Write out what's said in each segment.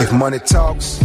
If money talks,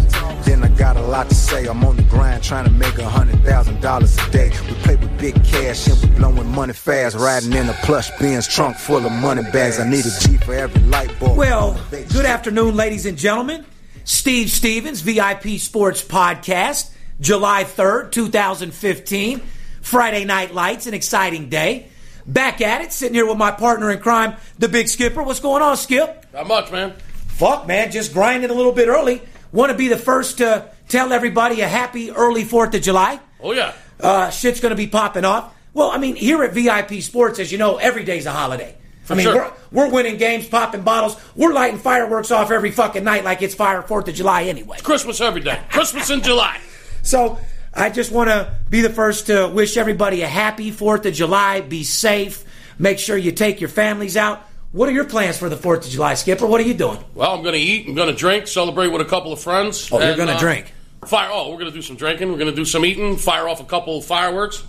then I got a lot to say. I'm on the grind trying to make a hundred thousand dollars a day. We play with big cash and we blowing money fast. Riding in a plush Benz trunk full of money bags. I need a G for every light bulb. Well, good afternoon, ladies and gentlemen. Steve Stevens, VIP Sports Podcast, July 3rd, 2015. Friday Night Lights, an exciting day. Back at it, sitting here with my partner in crime, the Big Skipper. What's going on, Skip? Not much, man. Fuck, man, just grinding a little bit early. Want to be the first to tell everybody a happy early 4th of July. Oh, yeah. Uh, shit's going to be popping off. Well, I mean, here at VIP Sports, as you know, every day's a holiday. I mean, sure. we're, we're winning games, popping bottles. We're lighting fireworks off every fucking night like it's fire 4th of July anyway. Christmas every day. Christmas in July. So I just want to be the first to wish everybody a happy 4th of July. Be safe. Make sure you take your families out. What are your plans for the 4th of July, Skipper? What are you doing? Well, I'm going to eat. I'm going to drink. Celebrate with a couple of friends. Oh, you're gonna uh, drink. Fire. Oh, we're going to do some drinking. We're going to do some eating. Fire off a couple of fireworks.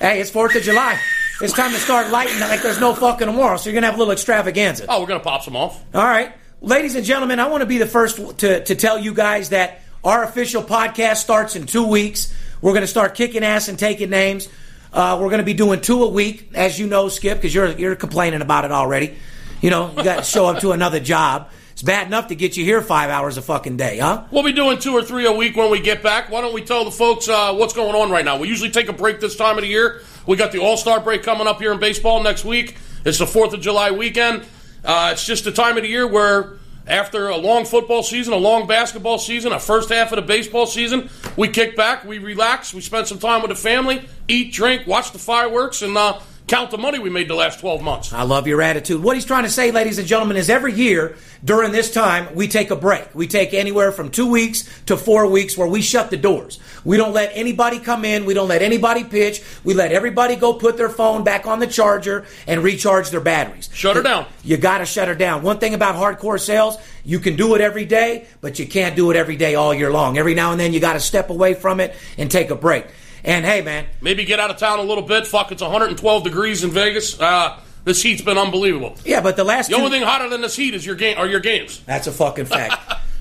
Hey, it's 4th of July. It's time to start lighting like there's no fucking tomorrow, so you're going to have a little extravaganza. Oh, we're going to pop some off. All right. Ladies and gentlemen, I want to be the first to, to tell you guys that our official podcast starts in two weeks. We're going to start kicking ass and taking names. Uh, we're going to be doing two a week, as you know, Skip, because you're, you're complaining about it already. You know, you got to show up to another job. It's bad enough to get you here five hours a fucking day, huh? We'll be doing two or three a week when we get back. Why don't we tell the folks uh, what's going on right now? We usually take a break this time of the year. We got the All Star break coming up here in baseball next week. It's the 4th of July weekend. Uh, it's just the time of the year where, after a long football season, a long basketball season, a first half of the baseball season, we kick back, we relax, we spend some time with the family, eat, drink, watch the fireworks, and uh, count the money we made the last 12 months. I love your attitude. What he's trying to say, ladies and gentlemen, is every year during this time, we take a break. We take anywhere from two weeks to four weeks where we shut the doors. We don't let anybody come in. We don't let anybody pitch. We let everybody go put their phone back on the charger and recharge their batteries. Shut her down. You got to shut her down. One thing about hardcore sales, you can do it every day, but you can't do it every day all year long. Every now and then, you got to step away from it and take a break. And hey, man, Maybe get out of town a little bit. Fuck, it's 112 degrees in Vegas. Uh, this heat's been unbelievable. yeah, but the last The two, only thing hotter than this heat is your game are your games. That's a fucking fact.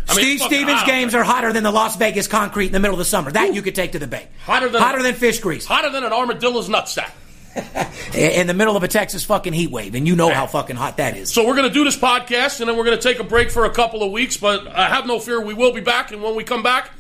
I mean, Steve Stevens games are hotter than the Las Vegas concrete in the middle of the summer. That you could take to the bank. Hotter than- hotter than fish grease Hotter than an armadillo's nutsack. in the middle of a Texas fucking heat wave, and you know how fucking hot that is. So we're going to do this podcast, and then we're going to take a break for a couple of weeks. But I have no fear, we will be back. And when we come back,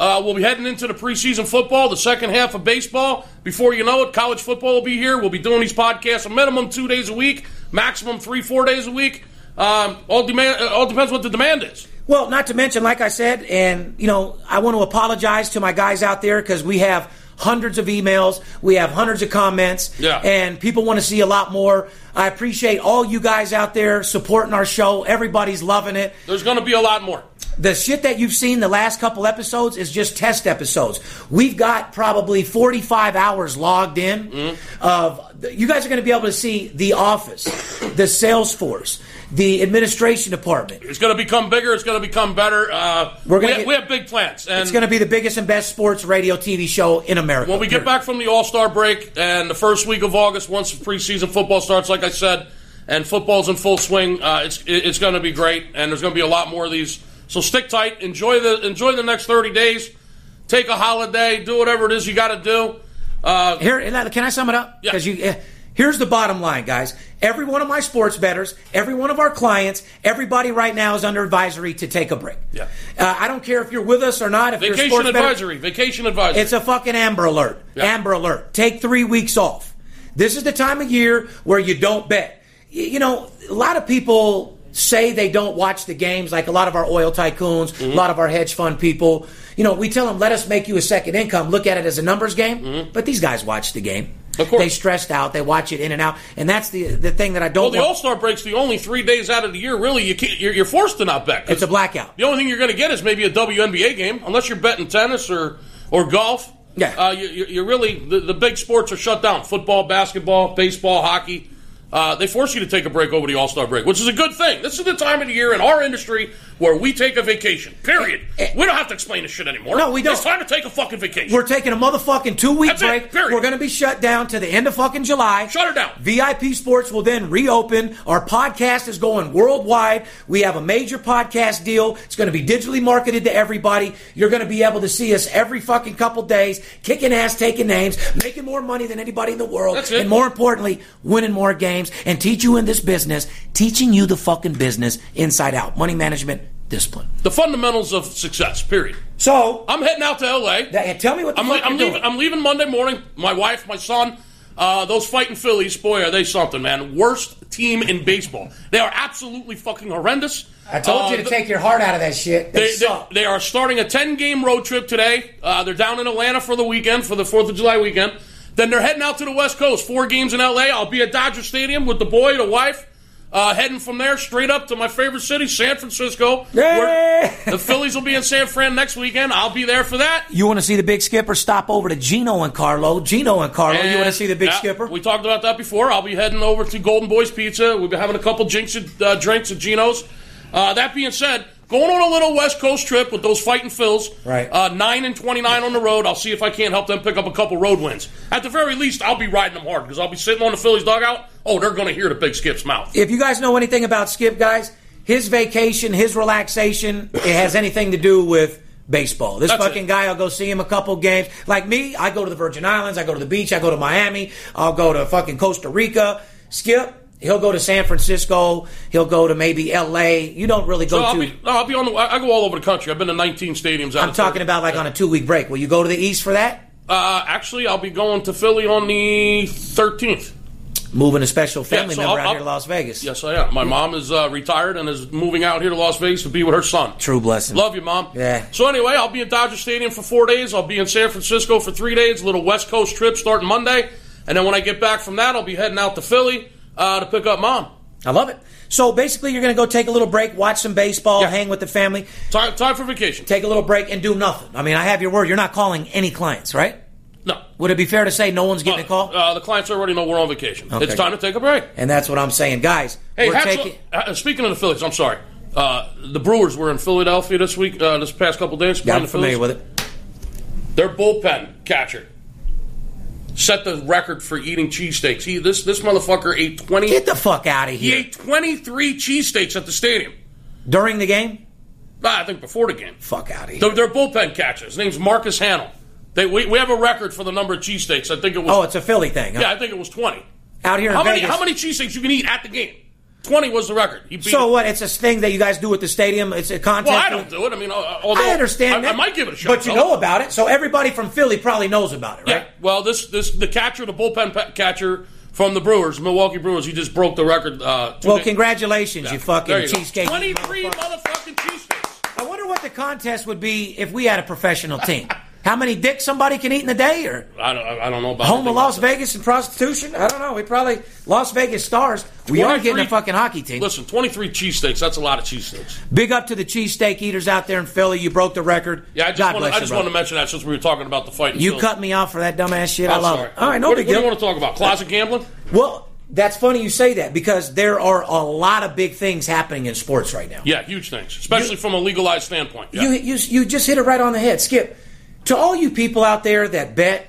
uh, we'll be heading into the preseason football, the second half of baseball. Before you know it, college football will be here. We'll be doing these podcasts a minimum two days a week, maximum three, four days a week. Um, all demand, all depends what the demand is. Well, not to mention, like I said, and you know, I want to apologize to my guys out there because we have hundreds of emails, we have hundreds of comments, Yeah. and people want to see a lot more. I appreciate all you guys out there supporting our show. Everybody's loving it. There's going to be a lot more. The shit that you've seen the last couple episodes is just test episodes. We've got probably 45 hours logged in of you guys are going to be able to see the office, the Salesforce, the administration department. It's going to become bigger. It's going to become better. Uh, We're gonna we, get- we have big plans. And It's going to be the biggest and best sports radio TV show in America. When we get back from the All Star break and the first week of August, once preseason football starts, like I said, and football's in full swing, uh, it's it's going to be great, and there's going to be a lot more of these. So stick tight, enjoy the enjoy the next 30 days, take a holiday, do whatever it is you got to do. Uh, Here, can I sum it up? Yeah. Because you. eh, Here's the bottom line, guys. Every one of my sports bettors, every one of our clients, everybody right now is under advisory to take a break. Yeah. Uh, I don't care if you're with us or not. If you're a vacation sports bettor- advisory. Vacation advisory. it's a fucking Amber Alert. Yeah. Amber Alert. Take three weeks off. This is the time of year where you don't bet. You know, a lot of people say they don't watch the games, like a lot of our oil tycoons, Mm-hmm. a lot of our hedge fund people. You know, we tell them, let us make you a second income. Look at it as a numbers game. But these guys watch the game. Mm-hmm. Of course. They stressed out. They watch it in and out. And that's the the thing that I don't well, the. All Star break's the only three days out of the year. Really, you can't, you're, you're forced to not bet. It's a blackout. The only thing you're going to get is maybe a WNBA game, unless you're betting tennis or or golf. Yeah. uh, you, you- you're really the, the big sports are shut down: football, basketball, baseball, hockey. Uh, they force you to take a break over the All Star break, which is a good thing. This is the time of the year in our industry where we take a vacation. Period. Eh, eh. we don't have to explain this shit anymore. No, we don't. It's time to take a fucking vacation. We're taking a motherfucking two week That's it, break. period. We're going to be shut down to the end of fucking July. Shut her down. VIP Sports will then reopen. Our podcast is going worldwide. We have a major podcast deal. It's going to be digitally marketed to everybody. You're going to be able to see us every fucking couple days, kicking ass, taking names, making more money than anybody in the world. It. And more importantly, winning more games and teach you in this business, teaching you the fucking business inside out. Money management, discipline. the fundamentals of success. Period. So, I'm heading out to L.A. that- tell me what the I'm, fuck le- I'm leaving. doing. I'm leaving Monday morning. My wife, my son, uh, those fighting Phillies. Boy, are they something, man! Worst team in baseball. They are absolutely fucking horrendous. I told Uh, you to th- take your heart out of that shit. They, They, they are starting a 10 game road trip today. Uh, they're down in Atlanta for the weekend, for the 4th of July weekend. Then they're heading out to the West Coast. Four games in LA. I'll be at Dodger Stadium with the boy, and the wife. Uh, heading from there straight up to my favorite city, San Francisco. Yay! where the Phillies will be in San Fran next weekend. I'll be there for that. You want to see the big skipper? Stop over to Gino and Carlo. Gino and Carlo. you want to see the big yeah, skipper? We talked about that before. I'll be heading over to Golden Boys Pizza. We've been having a couple jinx, uh, drinks at Gino's. Uh, that being said, going on a little West Coast trip with those fighting Phils. Right. Uh, nine and twenty-nine on the road. I'll see if I can't help them pick up a couple road wins. At the very least, I'll be riding them hard because I'll be sitting on the Phillies dugout. Oh, they're going to hear the big Skip's mouth. if you guys know anything about Skip, guys, his vacation, his relaxation, it has anything to do with baseball. This That's fucking it. guy, I'll go see him a couple games. Like me, I go to the Virgin Islands, I go to the beach, I go to Miami, I'll go to fucking Costa Rica. Skip, he'll go to San Francisco, he'll go to maybe L.A. You don't really go So I'll to. be, no, I'll be on the. I go all over the country. I've been to 19 stadiums. out I'm talking 30. about like on a two week break. Will you go to the East for that? Uh, actually, I'll be going to Philly on the 13th. Moving a special family so member I'll- out here to Las Vegas. Yes, I am. My mom is uh, retired and is moving out here to Las Vegas to be with her son. True blessing. Love you, mom. Yeah. So anyway, I'll be in Dodger Stadium for four days. I'll be in San Francisco for three days. A little West Coast trip starting Monday, and then when I get back from that, I'll be heading out to Philly uh, to pick up mom. I love it. So basically, you're going to go take a little break, watch some baseball, Yeah. hang with the family, Time, time for vacation. take a little break, and do nothing. I mean, I have your word. You're not calling any clients, right? No. Would it be fair to say no one's getting a call? Uh, the clients already know we're on vacation. Okay. It's time to take a break. And that's what I'm saying, guys. Hey, we're taking. uh, speaking of the Phillies, I'm sorry. Uh, the Brewers were in Philadelphia this week, uh, this past couple days. Yeah, I'm familiar Phillies. with it. Their bullpen catcher set the record for eating cheesesteaks. He this this motherfucker ate twenty. Get the fuck out of here! he ate twenty three cheesesteaks at the stadium. During the game? Ah, I think before the game. Fuck out of here. They're bullpen catcher. His name's Marcus Hanel. They, we, we have a record for the number of cheesesteaks. I think it was. oh, it's a Philly thing. huh? yeah, I think it was twenty. Out here in How many Vegas. how many cheesesteaks you can eat at the game? Twenty was the record. So it. what? It's a thing that you guys do at the stadium. It's a contest. Well, I don't do it. I mean, uh, although I understand I, that. I might give it a shot. But you know about it, so everybody from Philly probably knows about it, right? Yeah. Well, this this the catcher, the bullpen pa- catcher from the Brewers, Milwaukee Brewers, he just broke the record. Uh, Well, days- congratulations, Yeah. you fucking you cheesecake. Twenty-three motherfucker. motherfucking cheesesteaks. I wonder what the contest would be if we had a professional team. How many dicks somebody can eat in a day, or I don't, I don't know about home of Las. Vegas and prostitution? I don't know. We probably Las Vegas stars. We are getting a fucking hockey team. Listen, twenty-three cheesesteaks. That's a lot of cheesesteaks. Big up to the cheesesteak eaters out there in Philly. You broke the record. Yeah, I just God want bless I just to mention that since we were talking about the fight. in You Philly. cut me off for that dumbass shit. I I'm love sorry. it. All right, no what, big what do you want to talk about? Closet gambling? Well, that's funny you say that because there are a lot of big things happening in sports right now. Yeah, huge things, especially from a legalized standpoint. Yeah. You, you, you just hit it right on the head. Skip, to all you people out there that bet,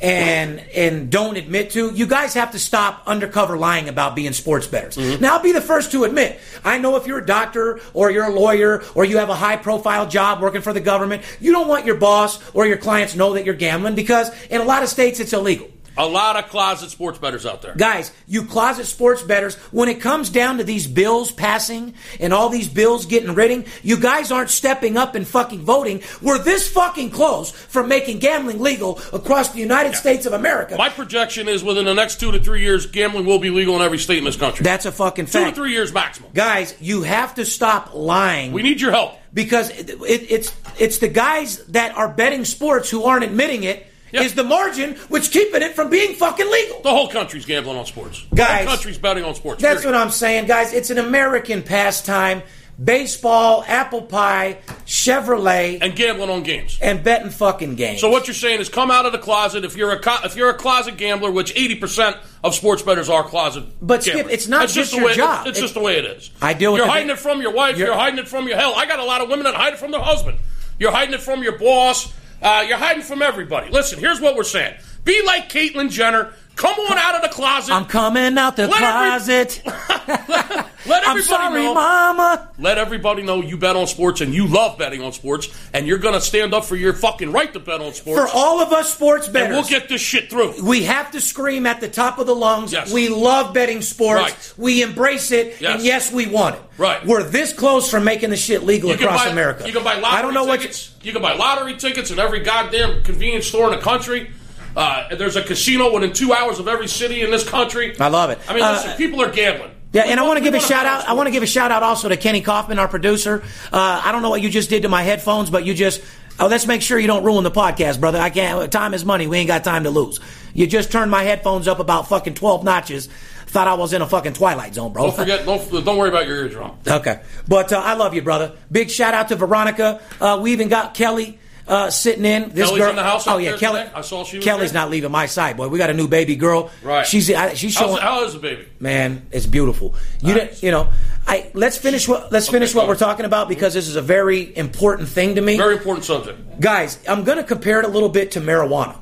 and and don't admit to, you guys have to stop undercover lying about being sports bettors. Mm-hmm. Now, I'll be the first to admit, I know if you're a doctor or you're a lawyer or you have a high profile job working for the government, you don't want your boss or your clients know that you're gambling because in a lot of states it's illegal. A lot of closet sports bettors out there. Guys, you closet sports bettors, when it comes down to these bills passing and all these bills getting written, you guys aren't stepping up and fucking voting. We're this fucking close from making gambling legal across the United States of America. My projection is within the next two to three years, gambling will be legal in every state in this country. That's a fucking two to three years maximum. Guys, you have to stop lying. We need your help. because it, it, it's it's the guys that are betting sports who aren't admitting it is the margin which keeping it from being fucking legal. The whole country's gambling on sports. Guys, the whole country's betting on sports. That's period. what I'm saying, guys. It's an American pastime. Baseball, apple pie, Chevrolet, and, gambling on games. And betting fucking games. So what you're saying is, come out of the closet if you're a co- if you're a closet gambler, which 80 percent of sports bettors are closet. But, Skip, gamblers. it's not That's just the your way, job. It's, it's It- just the way it is. I deal with You're hiding it from your wife. You're, You're- hiding it from your hell. I got a lot of women that hide it from their husband. You're hiding it from your boss. Uh, you're hiding from everybody. Listen, here's what we're saying. Be like Caitlyn Jenner. Come on out of the closet. I'm coming out the Let every- closet. Let I'm everybody sorry, know. Mama. Let everybody know you bet on sports and you love betting on sports, and you're going to stand up for your fucking right to bet on sports. For all of us sports bettors, and we'll get this shit through. we have to scream at the top of the lungs. Yes. We love betting sports. Right. We embrace it, Yes. and yes, we want it. Right. We're this close from making the shit legal You across buy, America. You can buy lottery I don't know what. You, tickets. You, can buy lottery tickets in every goddamn convenience store in the country. Uh, there's a casino within two hours of every city in this country. I love it. I mean, Uh, listen, people are gambling. Yeah, and I want- want to give a shout out. I want to give a shout out also to Kenny Kaufman, our producer. Uh, I don't know what you just did to my headphones, but you just. Oh, let's make sure you don't ruin the podcast, brother. I can't. Time is money. We ain't got time to lose. You just turned my headphones up about fucking twelve notches. Thought I was in a fucking twilight zone, bro. Don't forget. Don't, don't worry about your eardrum. Okay, but uh, I love you, brother. Big shout out to Veronica. Uh, we even got Kelly uh, sitting in. This Kelly's girl. in the house Oh yeah, Kelly. today? I saw she Kelly's there. not leaving my side, boy. We got a new baby girl. Right. She's I, she's showing. how is the baby? Man, it's beautiful. You Nice. didn't, you know, I let's finish what let's finish go what we're talking about because this is a very important thing to me. Very important subject. Guys, I'm going to compare it a little bit to marijuana.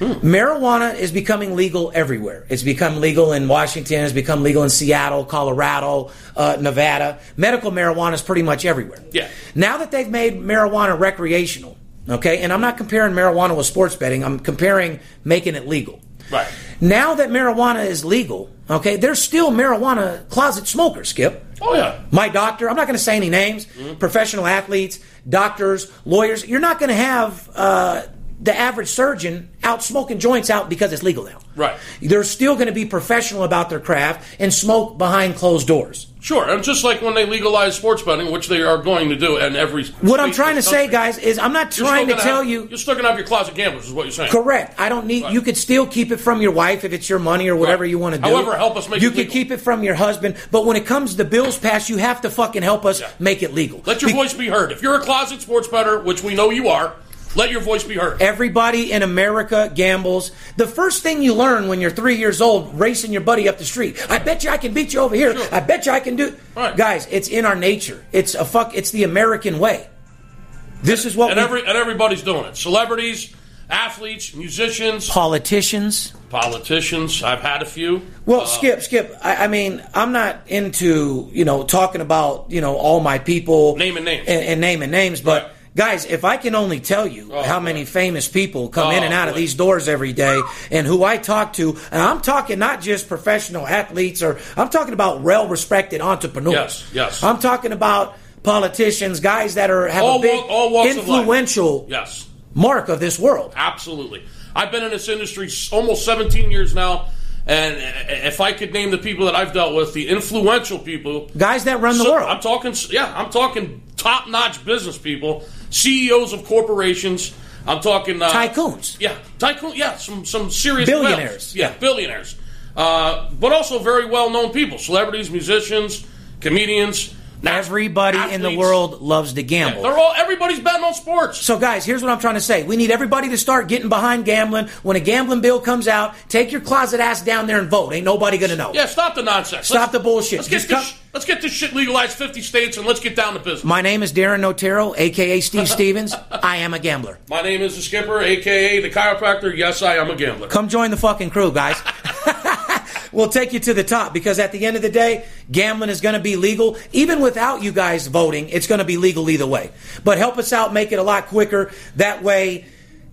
Marijuana is becoming legal everywhere. It's become legal in Washington. It's become legal in Seattle, Colorado, uh, Nevada. Medical marijuana is pretty much everywhere. Yeah. Now that they've made marijuana recreational, okay, and I'm not comparing marijuana with sports betting. I'm comparing making it legal. Right. Now that marijuana is legal, okay, there's still marijuana closet smokers, Skip. Oh yeah. My doctor, I'm not going to say any names, Mm-hmm. professional athletes, doctors, lawyers, you're not going to have uh, the average surgeon out smoking joints out because it's legal now. Right. They're still going to be professional about their craft and smoke behind closed doors. Sure, and just like when they legalize sports betting, which they are going to do, and every What I'm trying to this say, guys, is I'm not trying to tell have- you. you're still going to have your closet gamblers, is what you're saying. Correct. I don't need. Right. You could still keep it from your wife if it's your money or whatever Right. you want to do. However, help us make You it legal. keep it from your husband, but when it comes to bills passed, you have to fucking help us Yeah. make it legal. Let your Be- voice be heard. If you're a closet sports bettor, which we know you are, let your voice be heard. Everybody in America gambles. The first thing you learn when you're three years old, racing your buddy up the street. I bet you I can beat you over here. Sure. I bet you I can do. Right. Guys, it's in our nature. It's a fuck. It's the American way. This is what and we, every and everybody's doing it. Celebrities, athletes, musicians, politicians. politicians. I've had a few. Well, Uh, Skip, Skip. I, I mean, I'm not into you know talking about you know all my people Naming names. and, name and naming names, but. Right. Guys, if I can only tell you Oh, how boy. many famous people come in Oh, and out of these doors every day and who I talk to, and I'm talking not just professional athletes or I'm talking about well respected entrepreneurs. Yes, yes. I'm talking about politicians, guys that are have All a big walk- all walks of life. influential Yes, mark of this world. absolutely. I've been in this industry almost 17 years now, and if I could name the people that I've dealt with, the influential people, Guys that run the So- world. I'm talking, yeah, I'm talking top-notch business people, CEOs of corporations. I'm talking uh, Tycoons. Yeah, tycoon. Yeah, some some serious Billionaires. Yeah, billionaires. Uh, but also very well-known people, celebrities, musicians, comedians. Everybody in the world loves to Yeah, gamble. they're all everybody's betting on sports. So, guys, here's what I'm trying to say. We need everybody to start getting behind gambling. When a gambling bill comes out, take your closet ass down there and vote. Ain't nobody to know. Yeah, stop the nonsense. Stop Let's- the bullshit. Let's get this. Let's get this shit legalized 50 states and let's get down to business. My name is Darin Notaro, a.k.a. Steve Stevens. I am a gambler. My name is the skipper, aka the chiropractor. Yes, I am a gambler. Come join the fucking crew, guys. We'll take you to the top because at the end of the day, gambling is going to be legal. Even without you guys voting, it's going to be legal either way. But help us out, make it a lot quicker. That way,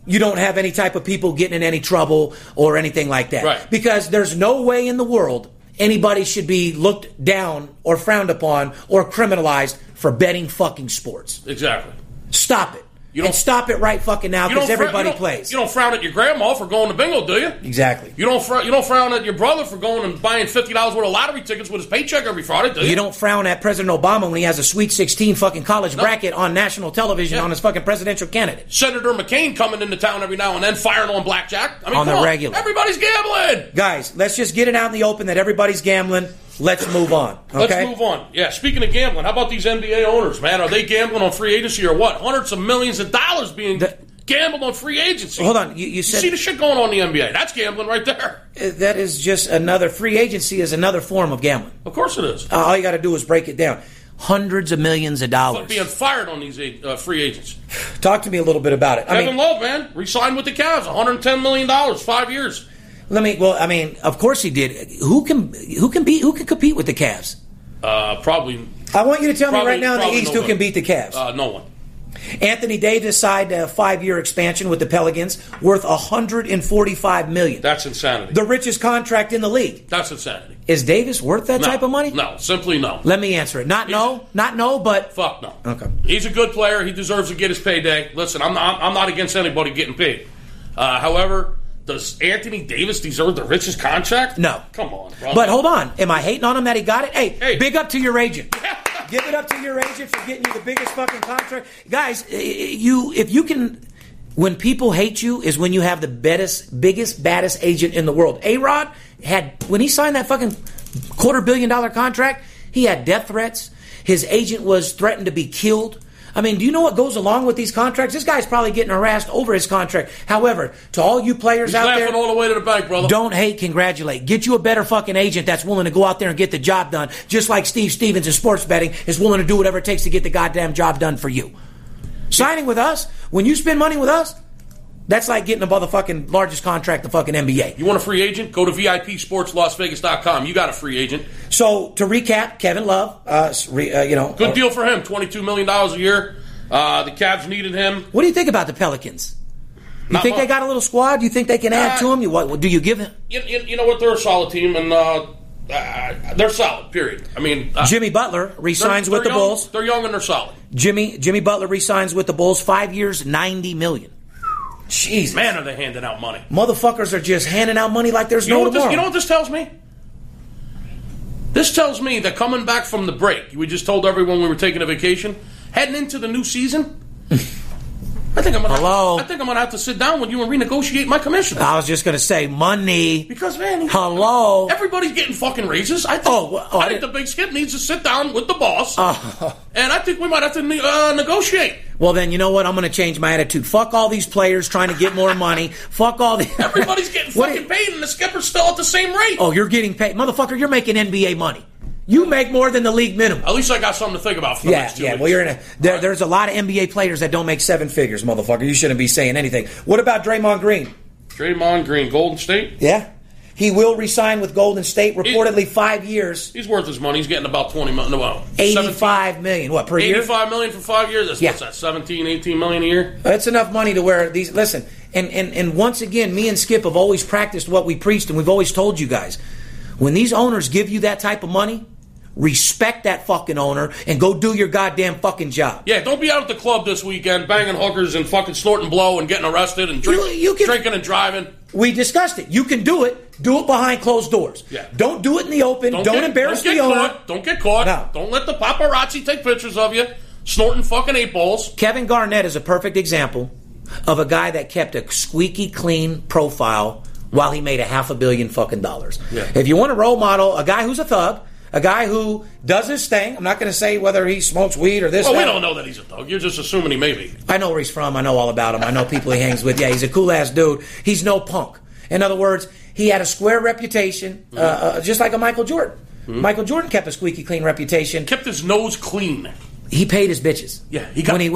you don't have any type of people getting in any trouble or anything like that. Right. Because there's no way in the world anybody should be looked down or frowned upon or criminalized for betting fucking sports. Exactly. Stop it. You don't- stop it right fucking now because everybody you plays. You don't frown at your grandma for going to bingo, do you? exactly. You don't frown. You don't frown at your brother for going and buying fifty dollars worth of lottery tickets with his paycheck every Friday, do you? You don't frown at President Obama when he has a Sweet 16 fucking college bracket on national television Yeah. on his fucking presidential candidate. Senator McCain coming into town every now and then, firing on blackjack. I mean, On the regular. Everybody's gambling. Guys, let's just get it out in the open that everybody's gambling. Let's move on. Okay? Let's move on. Yeah, speaking of gambling, how about these NBA owners, man? Are they gambling on free agency or what? Hundreds of millions of dollars being The- gambled on free agency. Hold on. You, you You said see the shit going on in the NBA. That's gambling right there. uh, that is just another free agency is another form of gambling. Of course it is. Uh, all you got to do is break it down. Hundreds of millions of dollars. Being fired on these uh, free agents. Talk to me a little bit about it. I Kevin mean, Love, man, re-signed with the Cavs, 110 million dollars, five years. Let me. Well, I mean, of course he did. Who can who can beat who can compete with the Cavs? Uh, probably, I want you to tell Probably- me right now in the East no who can beat the Cavs. uh, no one. Anthony Davis signed a five-year expansion with the Pelicans, worth 145 million. That's insanity. the richest contract in the league. That's insanity. Is Davis worth that No, type of money? No, simply no. Let me answer it. Not no, not no, but Fuck no. Okay. He's a good player. He deserves to get his payday. Listen, I'm not, I'm not against anybody getting paid. Uh, however, does Anthony Davis deserve the richest contract? No. Come on, bro. but hold on. Am I hating on him that he got it? Hey, Hey. big up to your agent. Give it up to your agent for getting you the biggest fucking contract, guys. You if you can. When people hate you is when you have the baddest, biggest, baddest agent in the world. A Rod had when he signed that fucking quarter billion dollar contract, he had death threats. His agent was threatened to be killed. I mean, do you know what goes along with these contracts? This guy's probably getting harassed over his contract. However, to all you players He's out laughing there, all the way to the bank, brother. don't hate, congratulate. Get you a better fucking agent that's willing to go out there and get the job done, just like Steve Stevens in sports betting is willing to do whatever it takes to get the goddamn job done for you. Signing with us, when you spend money with us, that's like getting the motherfucking largest contract the fucking NBA. You want a free agent? Go to VIPSportsLasVegas.com. You got a free agent. So to recap, Kevin Love, uh, re, uh, you know, Good deal for him. $22 million a year. Uh, the Cavs needed him. What do you think about the Pelicans? You Not think they got a little squad? Do you think they can add Uh, to him? You what? Do you give him You, you, know what? They're a solid team, and uh, uh, they're solid, period. I mean, uh, Jimmy Butler they're- resigns with the they're young- Bulls? They're young and they're solid. Jimmy Jimmy Butler resigns with the Bulls, five years, ninety million. Jesus, Man, are they handing out money. motherfuckers are just handing out money like there's You no what this, tomorrow. you know what this tells me? This tells me that coming back from the break, we just told everyone we were taking a vacation, heading into the new season. I think I'm gonna. Hello? I think I'm gonna have to sit down with you and renegotiate my commission. I was just gonna say money. Because man, Hello. everybody's getting fucking raises. I think, Oh, oh, I I think the big skip needs to sit down with the boss, Oh. and I think we might have to ne- uh, negotiate. Well, then you know what? I'm gonna change my attitude. Fuck all these players trying to get more money. Fuck all the. Everybody's getting fucking paid, and the skipper's still at the same rate. Oh, you're getting paid, motherfucker. You're making NBA money. You make more than the league minimum. At least I got something to think about for the Yeah, next two yeah. weeks. Well, you're in a. There, Right. There's a lot of NBA players that don't make seven figures, motherfucker. You shouldn't be saying anything. What about Draymond Green? Draymond Green, Golden State. Yeah, he will resign with Golden State. Reportedly, five years, He's worth his money. He's getting about 20 million. Well, 85 million. What per year? 85 million for five years. That's Yeah. what's that, 17, 18 million a year? That's enough money to where these. Listen, and, and and once again, me and Skip have always practiced what we preached, and we've always told you guys: when these owners give you that type of money, respect that fucking owner and go do your goddamn fucking job. Yeah, don't be out at the club this weekend banging hookers and fucking snorting blow and getting arrested and drink, You- you can- drinking and driving. We discussed it. You can do it. Do it behind closed doors. Yeah. Don't do it in the open. Don't, get, embarrass don't the owner. Caught. Don't get caught. No. Don't let the paparazzi take pictures of you snorting fucking eight balls. Kevin Garnett is a perfect example of a guy that kept a squeaky clean profile while he made a half a billion fucking dollars. Yeah. If you want a role model, a guy who's a thug, A guy who does his thing. I'm not going to say whether he smokes weed or this. Well, we don't know that he's a thug. You're just assuming he may be. I know where he's from. I know all about him. I know people he hangs with. Yeah, he's a cool ass dude. He's no punk. In other words, he had a square reputation, uh, uh, just like a Michael Jordan. Michael Jordan kept a squeaky clean reputation. Kept his nose clean. He paid his bitches. Yeah, he got- when he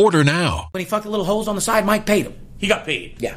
Order now. when he fucked the little holes on the side, Mike paid him. He got paid. Yeah.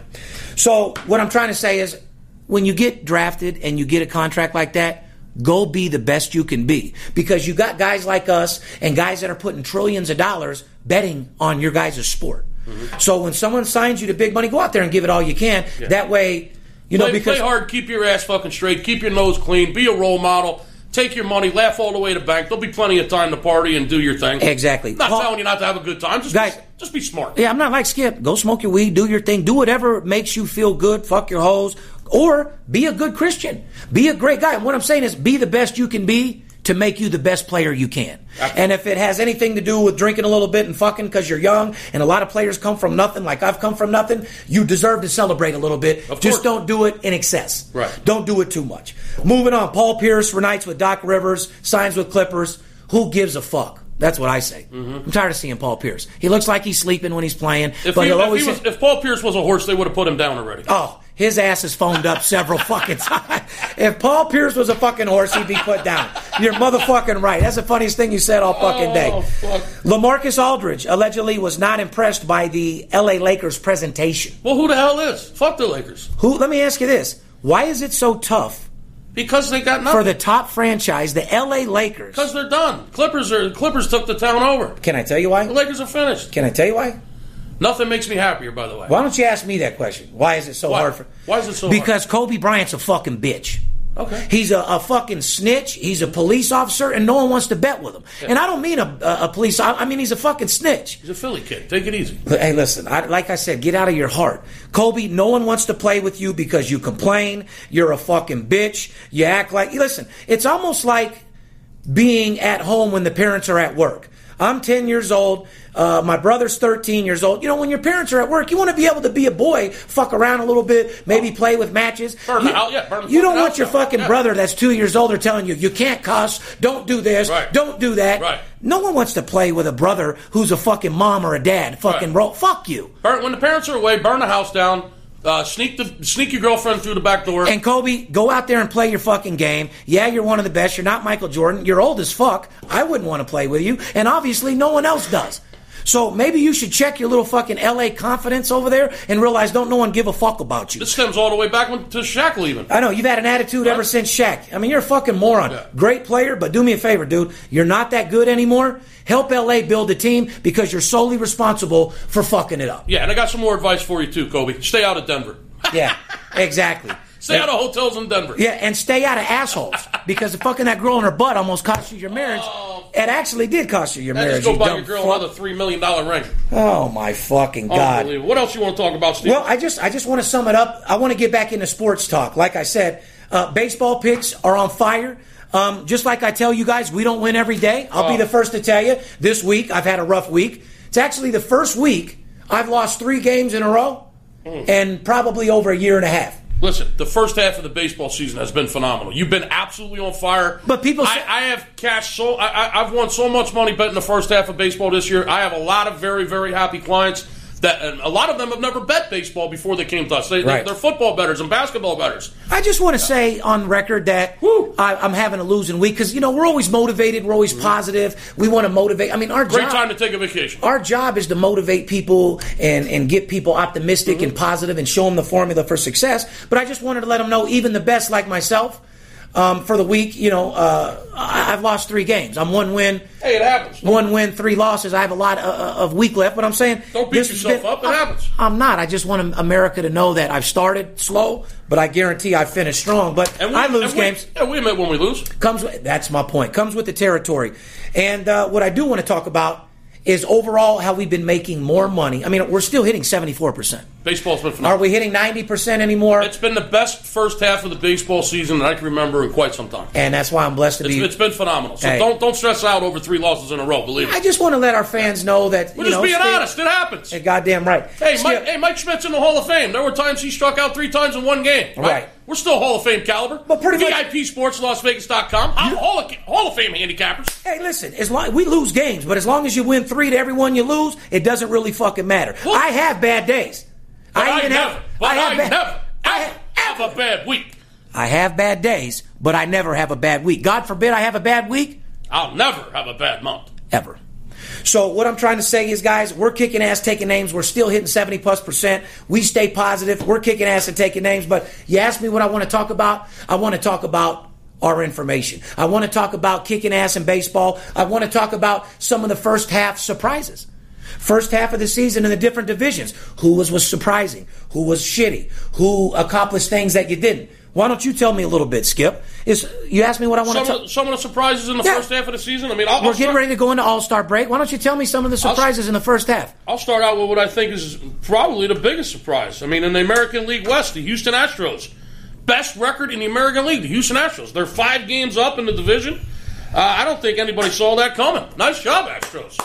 So what I'm trying to say is, when you get drafted and you get a contract like that, go be the best you can be because you got guys like us and guys that are putting trillions of dollars betting on your guys' sport. Mm-hmm. So when someone signs you to big money, go out there and give it all you can. That way, you know, because play hard, keep your ass fucking straight, keep your nose clean, be a role model, take your money, laugh all the way to bank. There'll be plenty of time to party and do your thing. Exactly. Not Paul- telling you not to have a good time. Just Guys- be, just be smart. Yeah, I'm not like Skip. Go smoke your weed, do your thing, do whatever makes you feel good, fuck your hoes, or be a good Christian. Be a great guy. And what I'm saying is be the best you can be to make you the best player you can. And if it has anything to do with drinking a little bit and fucking because you're young, and a lot of players come from nothing, like I've come from nothing, you deserve to celebrate a little bit. Just don't do it in excess. Right. Don't do it too much. Moving on. Paul Pierce reunites with Doc Rivers, signs with Clippers. Who gives a fuck? That's what I say. Mm-hmm. I'm tired of seeing Paul Pierce. He looks like he's sleeping when he's playing, If, but he, always. he was, if Paul Pierce was a horse, they would have put him down already. oh, his ass is phoned up several fucking times. If Paul Pierce was a fucking horse, he'd be put down. You're motherfucking right. That's the funniest thing you said all fucking day. Oh, fuck. LaMarcus Aldridge allegedly was not impressed by the LA Lakers presentation. Well, who the hell is? Fuck the Lakers. Who? Let me ask you this: Why is it so tough Because they got nothing. for the top franchise, the LA Lakers? Because they're done. Clippers are Clippers took the town over. Can I tell you why? The Lakers are finished. Can I tell you why? Nothing makes me happier, by the way. Why don't you ask me that question? Why is it so Why? hard for? Why is it so hard? Because Kobe Bryant's a fucking bitch. Okay. He's a, a fucking snitch. He's a police officer, and no one wants to bet with him. And I don't mean a, a, a police. I, I mean he's a fucking snitch. He's a Philly kid. Take it easy. Hey, listen. I, like I said, get out of your heart, Kobe. No one wants to play with you because you complain. You're a fucking bitch. You act like. Listen, it's almost like being at home when the parents are at work. I'm 10 years old. Uh, my brother's 13 years old. You know, when your parents are at work, you want to be able to be a boy, fuck around a little bit, maybe play with matches. Burn you, house- yeah, burn the you don't want your fucking Yeah. brother that's two years older telling you, you can't cuss, don't do this, Right. don't do that. Right. No one wants to play with a brother who's a fucking mom or a dad. Fucking Right. ro- fuck you. Burn, when the parents are away, burn the house down. Uh, sneak the sneak your girlfriend through the back door. And Kobe, go out there and play your fucking game. Yeah, you're one of the best. You're not Michael Jordan. You're old as fuck. I wouldn't want to play with you. And obviously, no one else does. So maybe you should check your little fucking LA confidence over there and realize don't no one give a fuck about you. this stems all the way back to Shaq leaving. I know you've had an attitude ever since Shaq. I mean, you're a fucking moron. Yeah. Great player, but do me a favor, dude. You're not that good anymore. Help LA build a team because you're solely responsible for fucking it up. Yeah, and I got some more advice for you too, Kobe. Stay out of Denver. Yeah, exactly. Stay out of hotels in Denver. Yeah, and stay out of assholes because fucking that girl in her butt almost cost you your marriage. Oh, it actually did cost you your. Marriage. just go you buy your girl fuck. another three million dollar ring. Oh my fucking god! What else you want to talk about, Steve? Well, I just I just want to sum it up. I want to get back into sports talk. Like I said, uh, baseball picks are on fire. Um, just like I tell you guys, we don't win every day. I'll be Oh. the first to tell you. This week I've had a rough week. It's actually the first week I've lost three games in a row, Hmm. and probably over a year and a half. Listen, the first half of the baseball season has been phenomenal. You've been absolutely on fire. But people I, say- I have cashed so I, I, I've won so much money betting the first half of baseball this year. I have a lot of very very happy clients. That and a lot of them have never bet baseball before they came to us. They, Right. They're football betters and basketball betters. I just want to say on record that Woo. I, I'm having a losing week because you know we're always motivated, we're always positive. We want to motivate. I mean, our Great job, time to take a vacation. our job is to motivate people and and get people optimistic mm-hmm. and positive and show them the formula for success. But I just wanted to let them know, even the best like myself. Um, for the week, you know, uh, I've lost three games. I'm one win, Hey, it happens. one win, three losses. I have a lot of, of week left, but I'm saying Don't beat yourself up. It I'm- happens. I'm not. I just want America to know that I've started slow, but I guarantee I finished strong. But And we, I lose and we- games. Yeah, we admit when we lose. Comes with, that's my point. Comes with the territory. And uh, what I do want to talk about is overall how we've been making more money. I mean, we're still hitting 74%. Baseball's been phenomenal. Are we hitting 90% anymore? It's been the best first half of the baseball season that I can remember in quite some time. and that's why I'm blessed to It's, be. it's been phenomenal. So Hey. don't don't stress out over three losses in a row. Believe me. I just want to let our fans know that We're just know, being stay- honest. It happens. Hey, goddamn right. Hey, Skip, Mike, hey, Mike Schmidt's in the Hall of Fame. There were times he struck out three times in one game. Right. Right. We're still Hall of Fame caliber. But pretty much- VIP Sports Las Vegas.com. I'm Hall of, Hall of Fame handicappers. Hey, listen. As long we lose games, but as long as you win three to everyone you lose, it doesn't really fucking matter. Look- I have bad days. But I, even never, have. but I, have bad, never, I have, have a bad week. I have bad days, but I never have a bad week. God forbid I have a bad week. I'll never have a bad month. ever. So what I'm trying to say is, guys, we're kicking ass, taking names. We're still hitting 70 plus percent. We stay positive. We're kicking ass and taking names. But you ask me what I want to talk about. I want to talk about our information. I want to talk about kicking ass in baseball. I want to talk about some of the first half surprises. First half of the season in the different divisions. Who was, was surprising? Who was shitty? Who accomplished things that you didn't? Why don't you tell me a little bit, Skip? Is you asked me what I want Some, to of, talk. the- some of the surprises in the Yeah. first half of the season. I mean, I'll, We're I'll getting start, ready to go into All Star break. Why don't you tell me some of the surprises in the first half? I'll start out with what I think is probably the biggest surprise. I mean, in the American League West, the Houston Astros, best record in the American League, the Houston Astros. They're five games up in the division. Uh, I don't think anybody saw that coming. Nice job, Astros.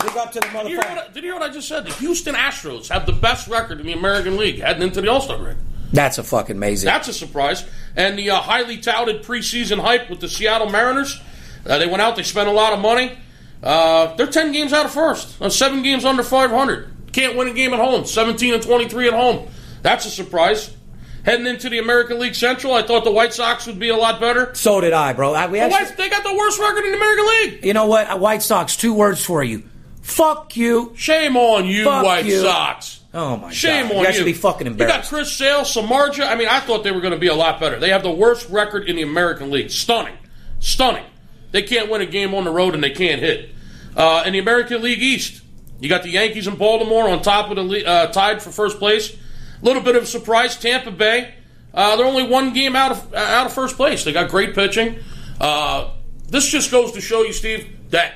Big up to the Did you, hear what I, did you hear what I just said? The Houston Astros have the best record in the American League heading into the All Star break. That's a fucking amazing. That's a surprise. And the uh, highly touted preseason hype with the Seattle Mariners. Uh, they went out, they spent a lot of money. Uh, they're 10 games out of first, uh, seven games under 500. Can't win a game at home, 17 and 23 at home. That's a surprise. Heading into the American League Central, I thought the White Sox would be a lot better. so did I, bro. I, we The actually, White, they got the worst record in the American League. you know what? White Sox. Two words for you. Fuck you. Shame on you, Fuck White you. Sox. Oh my Shame god. on you you. should be fucking You embarrassed. got Chris Sale, Samardzija. I mean, I thought they were going to be a lot better. They have the worst record in the American League. Stunning. Stunning. They can't win a game on the road and they can't hit. Uh, in the American League East, you got the Yankees and Baltimore on top of the le- uh, tied for first place. A little bit of a surprise, Tampa Bay. Uh, they're only one game out of uh, out of first place. They got great pitching. Uh, this just goes to show you, Steve, that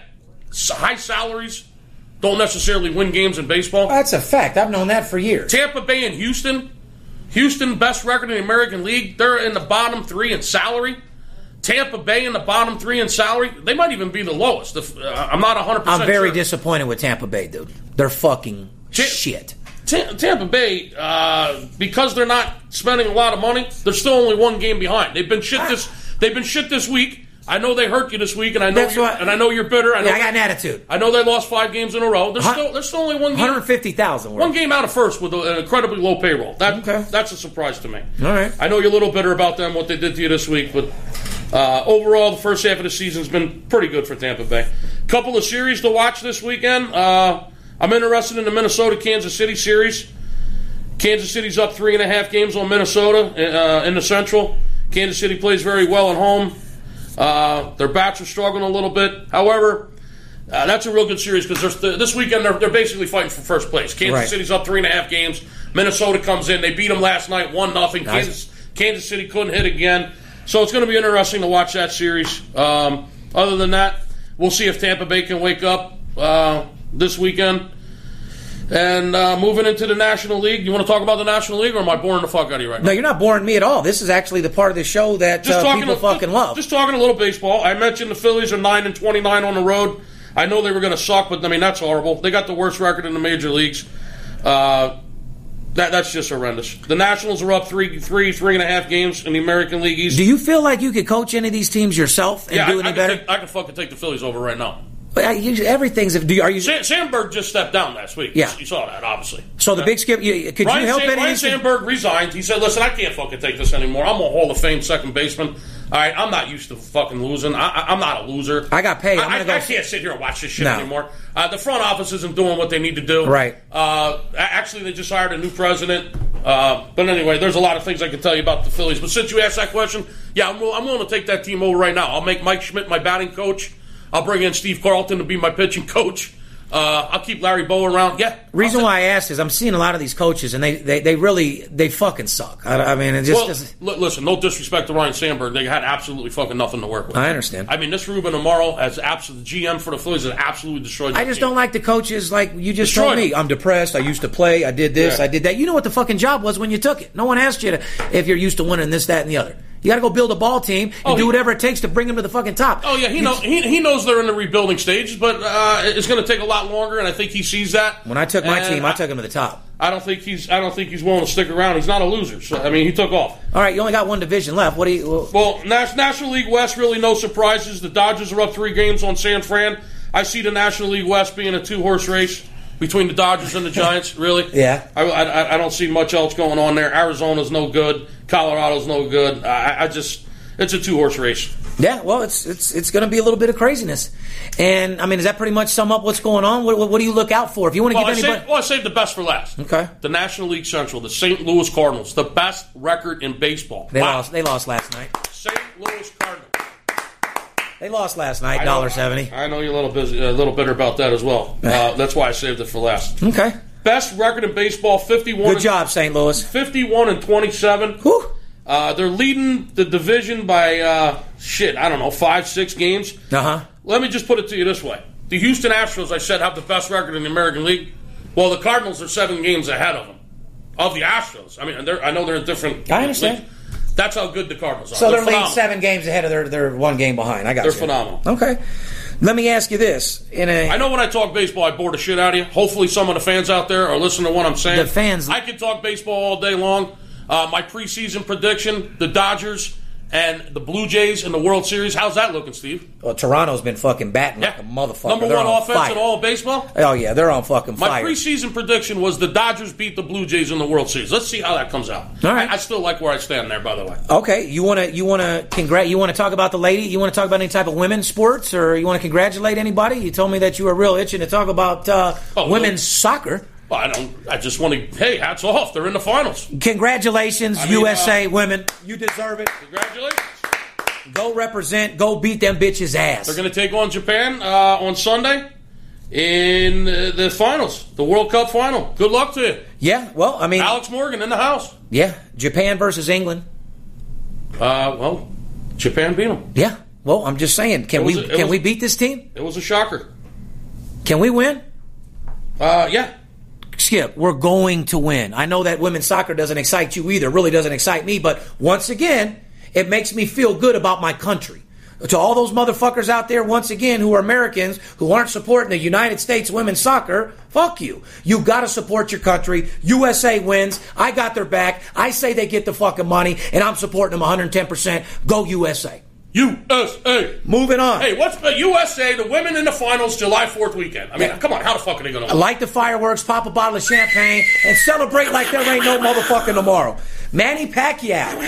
s- high salaries don't necessarily win games in baseball. That's a fact. I've known that for years. Tampa Bay and Houston. Houston, best record in the American League. They're in the bottom three in salary. Tampa Bay in the bottom three in salary. They might even be the lowest. If, uh, I'm not 100% I'm very sure. disappointed with Tampa Bay, dude. They're fucking Ta- shit. Ta- Tampa Bay, uh, because they're not spending a lot of money, they're still only one game behind. They've been shit this. They've been shit this week. I know they hurt you this week, and I know That's you're, what- and I know you're bitter. I know, Yeah, I got an attitude. I know they lost five games in a row. They're still they're still only one game. 150,000. One game out of first with an incredibly low payroll. That Okay. that's a surprise to me. All right. I know you're a little bitter about them, what they did to you this week, but uh, overall, the first half of the season's been pretty good for Tampa Bay. Couple of series to watch this weekend. Uh, I'm interested in the Minnesota Kansas City series. Kansas City's up three and a half games on Minnesota uh, in the Central. Kansas City plays very well at home. Uh, their bats are struggling a little bit. However, uh, that's a real good series because this weekend they're, they're basically fighting for first place. Kansas Right. City's up three and a half games. Minnesota comes in. They beat them last night, one nothing. Nice. Kansas Kansas City couldn't hit again. So it's going to be interesting to watch that series. Um, other than that, we'll see if Tampa Bay can wake up uh, this weekend. And uh, moving into the National League, you want to talk about the National League, or am I boring the fuck out of you right now? No, you're not boring me at all. This is actually the part of the show that uh, people a- fucking love. Just talking a little baseball. I mentioned the Phillies are nine and twenty nine on the road. I know they were going to suck, but I mean that's horrible. They got the worst record in the major leagues. Uh, that that's just horrendous. The Nationals are up three, three, three and a half games in the American League East. do you feel like you could coach any of these teams yourself and yeah, do I, any I, better? Take, I can fucking take the Phillies over right now. But I- you- everything's. Do you, are you? Sa- Sandberg just stepped down last week. Yeah. you saw that obviously. So the big skip. You, could Ryan, you help San- any? Ryne Sandberg resigned. He said, "Listen, I can't fucking take this anymore. I'm a Hall of Fame second baseman. All right, I'm not used to fucking losing. I, I'm not a loser. I got paid. I'm I, I, go- I can't sit here and watch this shit No. anymore. Uh, the front office isn't doing what they need to do. Right. Uh, actually, they just hired a new president. Uh, but anyway, there's a lot of things I can tell you about the Phillies. But since you asked that question, yeah, I'm, I'm willing to take that team over right now. I'll make Mike Schmidt my batting coach. I'll bring in Steve Carlton to be my pitching coach. Uh, I'll keep Larry Bowa around. Yeah. Reason why I asked is I'm seeing a lot of these coaches, and they, they, they really they fucking suck. I, I mean, it just Well, doesn't- li- listen, no disrespect to Ryne Sandberg. They had absolutely fucking nothing to work with. I understand. I mean, this Ruben Amaro, as absolute GM for the Phillies, has absolutely destroyed. I just team. don't like the coaches like you just Destroyed told me. them. I'm depressed. I used to play. I did this. Yeah. I did that. You know what the fucking job was when you took it. No one asked you to if you're used to winning this, that, and the other. You got to go build a ball team and Oh, do whatever it takes to bring them to the fucking top. Oh yeah, he knows. He, he knows they're in the rebuilding stages, but uh, it's going to take a lot longer, and I think he sees that. When I took my And team, I took them to the top. I don't think he's. I don't think he's willing to stick around. He's not a loser. So I mean, he took off. All right, you only got one division left. What do you? Well, Well, National League West really no surprises. The Dodgers are up three games on San Fran. I see the National League West being a two horse race between the Dodgers and the Giants. Really? Yeah. I, I, I don't see much else going on there. Arizona's no good. Colorado's no good. I, I just it's a two horse race. yeah. Well, it's it's it's going to be a little bit of craziness. And I mean, does that pretty much sum up what's going on? What, what, what do you look out for if you want to Well I, give anybody? saved, well, I saved the best for last. Okay. The National League Central, the St. Louis Cardinals, the best record in baseball. They Wow. lost. They lost last night. St. Louis Cardinals. They lost last night. I Dollar seventy. I know you're a little busy, a little bitter about that as well. Uh, that's why I saved it for last. Okay. Best record in baseball, 51. Good job, St. Louis. 51 and 27. Whew. Uh, they're leading the division by uh, shit. I don't know, five, six games. Uh huh. Let me just put it to you this way: the Houston Astros, I said, have the best record in the American League. Well, the Cardinals are seven games ahead of them, of the Astros. I mean, they're, I know they're in different. I understand. leagues. That's how good the Cardinals are. So they're, leading seven games ahead of their, their one game behind. I got They're you. phenomenal. Okay. Let me ask you this: in a I know when I talk baseball, I bore the shit out of you. Hopefully, some of the fans out there are listening to what I'm saying. The fans- I can talk baseball all day long. Uh, my preseason prediction: the Dodgers and the Blue Jays in the World Series. How's that looking, Steve? well, Toronto's been fucking batting Yeah, like a motherfucker. Number They're one on offense fire. in all of baseball. Oh yeah, they're on fucking My fire. preseason prediction was the Dodgers beat the Blue Jays in the World Series. Let's see how that comes out. All right. I, I still like where I stand there, by the way. okay, you want to you want to congrat you want to talk about the lady? You want to talk about any type of women's sports, or you want to congratulate anybody? You told me that you were real itching to talk about uh, Oh, women's soccer. Well, I don't. I just want to. Hey, hats off! They're in the finals. Congratulations, I mean, USA uh, women. You deserve it. Congratulations! Go represent. Go beat them bitches ass. They're going to take on Japan uh, on Sunday in uh, the finals, the World Cup final. Good luck to you, yeah. Well, I mean, Alex Morgan in the house. yeah. Japan versus England. Uh, well, Japan beat them. Yeah. Well, I'm just saying. Can we a- can was- we beat this team? It was a shocker. Can we win? Uh, yeah. Skip, we're going to win. I know that women's soccer doesn't excite you either. Really doesn't excite me. But once again, it makes me feel good about my country. To all those motherfuckers out there, once again, who are Americans, who aren't supporting the United States women's soccer, fuck you. You gotta support your country. USA wins. I got their back. I say they get the fucking money, and I'm supporting them 110%. Go USA. USA. Moving on. Hey, what's the USA? The women in the finals, July Fourth weekend. I mean, come on, how the fuck are they going to? light the fireworks, pop a bottle of champagne, and celebrate like there ain't no motherfucking tomorrow. Manny Pacquiao,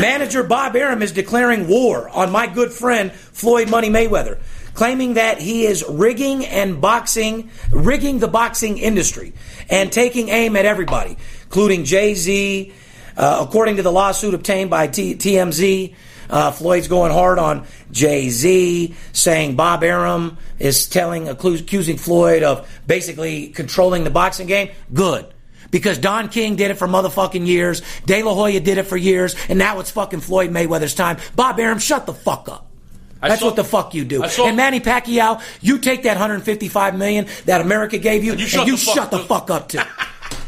manager Bob Arum is declaring war on my good friend Floyd Money Mayweather, claiming that he is rigging and boxing, rigging the boxing industry and taking aim at everybody, including Jay Z. Uh, according to the lawsuit obtained by T- TMZ, uh, Floyd's going hard on Jay Z, saying Bob Arum is telling, accusing Floyd of basically controlling the boxing game. Good. Because Don King did it for motherfucking years, De La Hoya did it for years, and now it's fucking Floyd Mayweather's time. Bob Arum, shut the fuck up. That's saw- what the fuck you do. Saw- and Manny Pacquiao, you take that 155 million that America gave you, And you and shut you the fuck shut the fuck up too.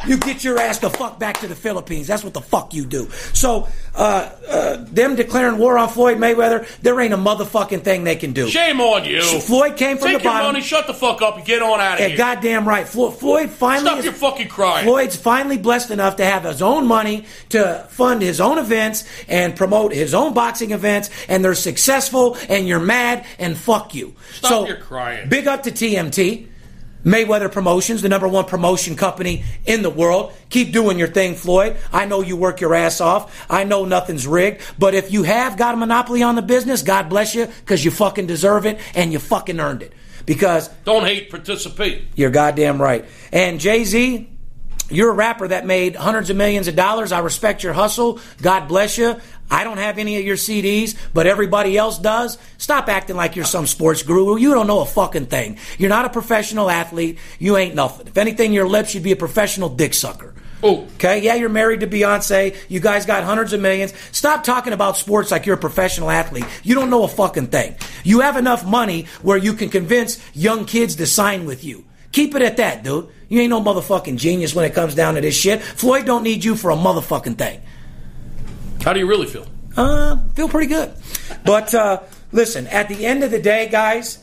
you get your ass the fuck back to the Philippines. That's what the fuck you do. So, uh, uh, them declaring war on Floyd Mayweather, there ain't a motherfucking thing they can do. Shame on you. Floyd came from Take the your bottom. money, shut the fuck up, and get on out of Yeah, here. goddamn right. Flo- Floyd finally Stop is- your fucking crying. Floyd's finally blessed enough to have his own money to fund his own events and promote his own boxing events, and they're successful, and you're mad, and fuck you. Stop so, your crying. Big up to TMT. Mayweather Promotions, the number one promotion company in the world. Keep doing your thing, Floyd. I know you work your ass off. I know nothing's rigged. But if you have got a monopoly on the business, God bless you, because you fucking deserve it and you fucking earned it. Because Don't hate, participate. you're goddamn right. And Jay Z, You're a rapper that made hundreds of millions of dollars. I respect your hustle. God bless you. I don't have any of your CDs, but everybody else does. Stop acting like you're some sports guru. You don't know a fucking thing. You're not a professional athlete. You ain't nothing. If anything, your lips, you'd be a professional dick sucker. Oh. Okay, yeah, you're married to Beyonce. You guys got hundreds of millions. Stop talking about sports like you're a professional athlete. You don't know a fucking thing. You have enough money where you can convince young kids to sign with you. Keep it at that, dude. You ain't no motherfucking genius when it comes down to this shit. Floyd don't need you for a motherfucking thing. How do you really feel? Uh, feel pretty good. But uh, listen, at the end of the day, guys,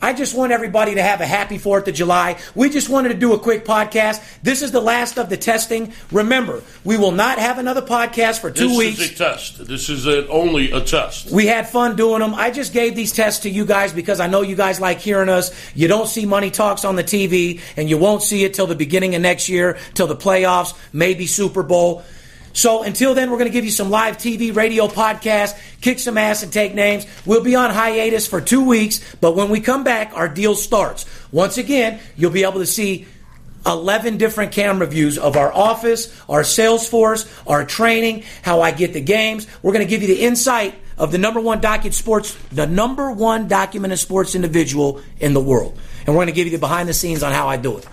I just want everybody to have a happy 4th of July. We just wanted to do a quick podcast. This is the last of the testing. Remember, we will not have another podcast for two this weeks. This is a test. This is a, only a test. We had fun doing them. I just gave these tests to you guys because I know you guys like hearing us. You don't see Money Talks on the TV, and you won't see it till the beginning of next year, till the playoffs, maybe Super Bowl. So until then, we're going to give you some live TV, radio, podcast, kick some ass and take names. We'll be on hiatus for two weeks, but when we come back, our deal starts. Once again, you'll be able to see 11 different camera views of our office, our sales force, our training, how I get the games. We're going to give you the insight of the number one document sports, the number one documented sports individual in the world. And we're going to give you the behind the scenes on how I do it.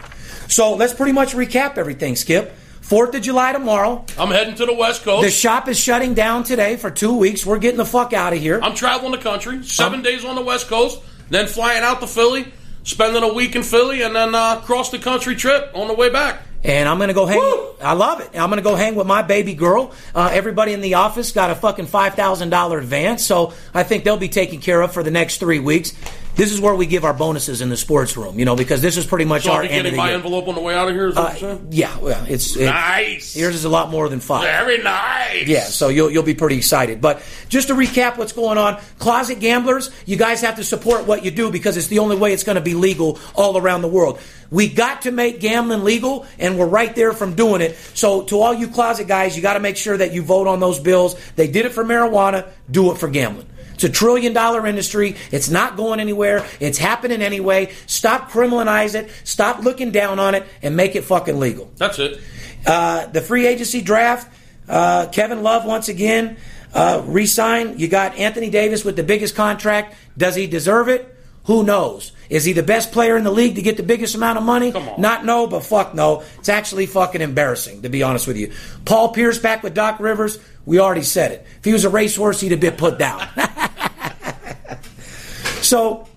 So let's pretty much recap everything, Skip. Fourth of July tomorrow. I'm heading to the West Coast. The shop is shutting down today for two weeks. We're getting the fuck out of here. I'm traveling the country, 7 days on the West Coast, then flying out to Philly, spending a week in Philly, and then uh, cross the country trip on the way back. and I'm gonna go hang. Woo! I love it. I'm gonna go hang with my baby girl. Uh, everybody in the office got a fucking five thousand dollar advance, so I think they'll be taken care of for the next three weeks. This is where we give our bonuses in the sports room, you know, because this is pretty much So our I'll be end of the my year. envelope on the way out of here. Is that Uh, yeah, well, it's it, Nice. Yours is a lot more than five. Very nice. Yeah, so you'll you'll be pretty excited. But just to recap what's going on, closet gamblers, you guys have to support what you do because it's the only way it's going to be legal all around the world. We got to make gambling legal, and we're right there from doing it. So to all you closet guys, you got to make sure that you vote on those bills. They did it for marijuana, do it for gambling. It's a trillion dollar industry. It's not going anywhere. It's happening anyway. Stop criminalize it. Stop looking down on it and make it fucking legal. That's it. Uh, the free agency draft, uh, Kevin Love once again uh, re-signed. You got Anthony Davis with the biggest contract. Does he deserve it? Who knows? Is he the best player in the league to get the biggest amount of money? Come on. Not no, but fuck no. It's actually fucking embarrassing, to be honest with you. Paul Pierce back with Doc Rivers. We already said it. If he was a racehorse, he'd have been put down. so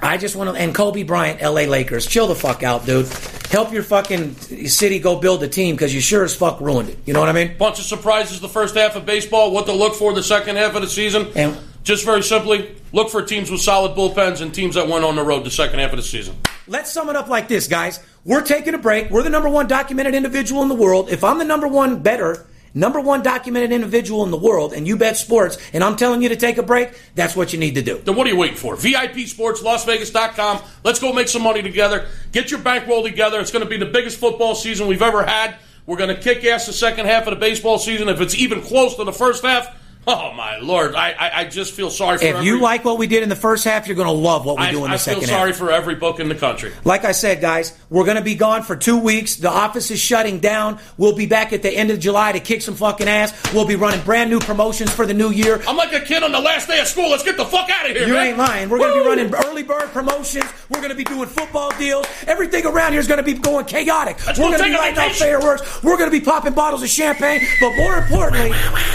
I just want to, and Kobe Bryant, LA Lakers, chill the fuck out, dude. Help your fucking city go build a team because you sure as fuck ruined it. You know what I mean? Bunch of surprises the first half of baseball. What to look for the second half of the season. And- Just very simply, look for teams with solid bullpens and teams that went on the road the second half of the season. Let's sum it up like this, guys. We're taking a break. We're the number one documented individual in the world. If I'm the number one better, number one documented individual in the world, and you bet sports, and I'm telling you to take a break, that's what you need to do. Then what are you waiting for? VIP Sports, LasVegas.com. Let's go make some money together. Get your bankroll together. It's going to be the biggest football season we've ever had. We're going to kick ass the second half of the baseball season. If it's even close to the first half, oh my lord, I I, I just feel sorry for. If every, you like what we did in the first half, you're going to love what we I, do in the I the feel sorry half. for every book in the country. Like I said, guys, we're going to be gone for two weeks. The office is shutting down. We'll be back at the end of July to kick some fucking ass. We'll be running brand new promotions for the new year. I'm like a kid on the last day of school. Let's get the fuck out of here. You man. ain't lying. We're going to be running early bird promotions. We're going to be doing football deals. Everything around here is going to be going chaotic. Let's we're going to be a lighting off vacation. fireworks. We're going to be popping bottles of champagne. But more importantly,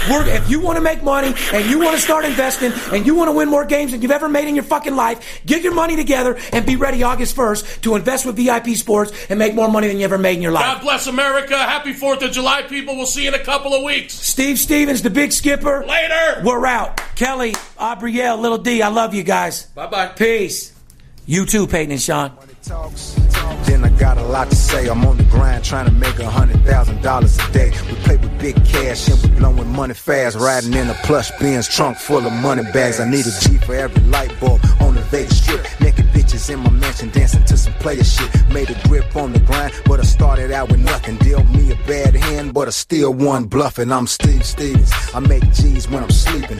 we're, if you want to make money and you want to start investing and you want to win more games than you've ever made in your fucking life, get your money together and be ready August 1st to invest with VIP Sports and make more money than you ever made in your life. God bless America. Happy 4th of July, people. We'll see you in a couple of weeks. Steve Stevens, the big skipper. Later. We're out. Kelly, Abrielle, Little D, I love you guys. Bye bye. Peace. You too, Peyton and Sean. Talks. Then I got a lot to say. I'm on the grind trying to make a hundred thousand dollars a day. We play with big cash and we blowing money fast. Riding in a plush Benz trunk full of money bags. I need a G for every light bulb on the Vegas strip. Naked bitches in my mansion dancing to some player shit. Made a grip on the grind, but I started out with nothing. Dealt me a bad hand, but I still won bluffing. I'm Steve Stevens. I make G's when I'm sleeping.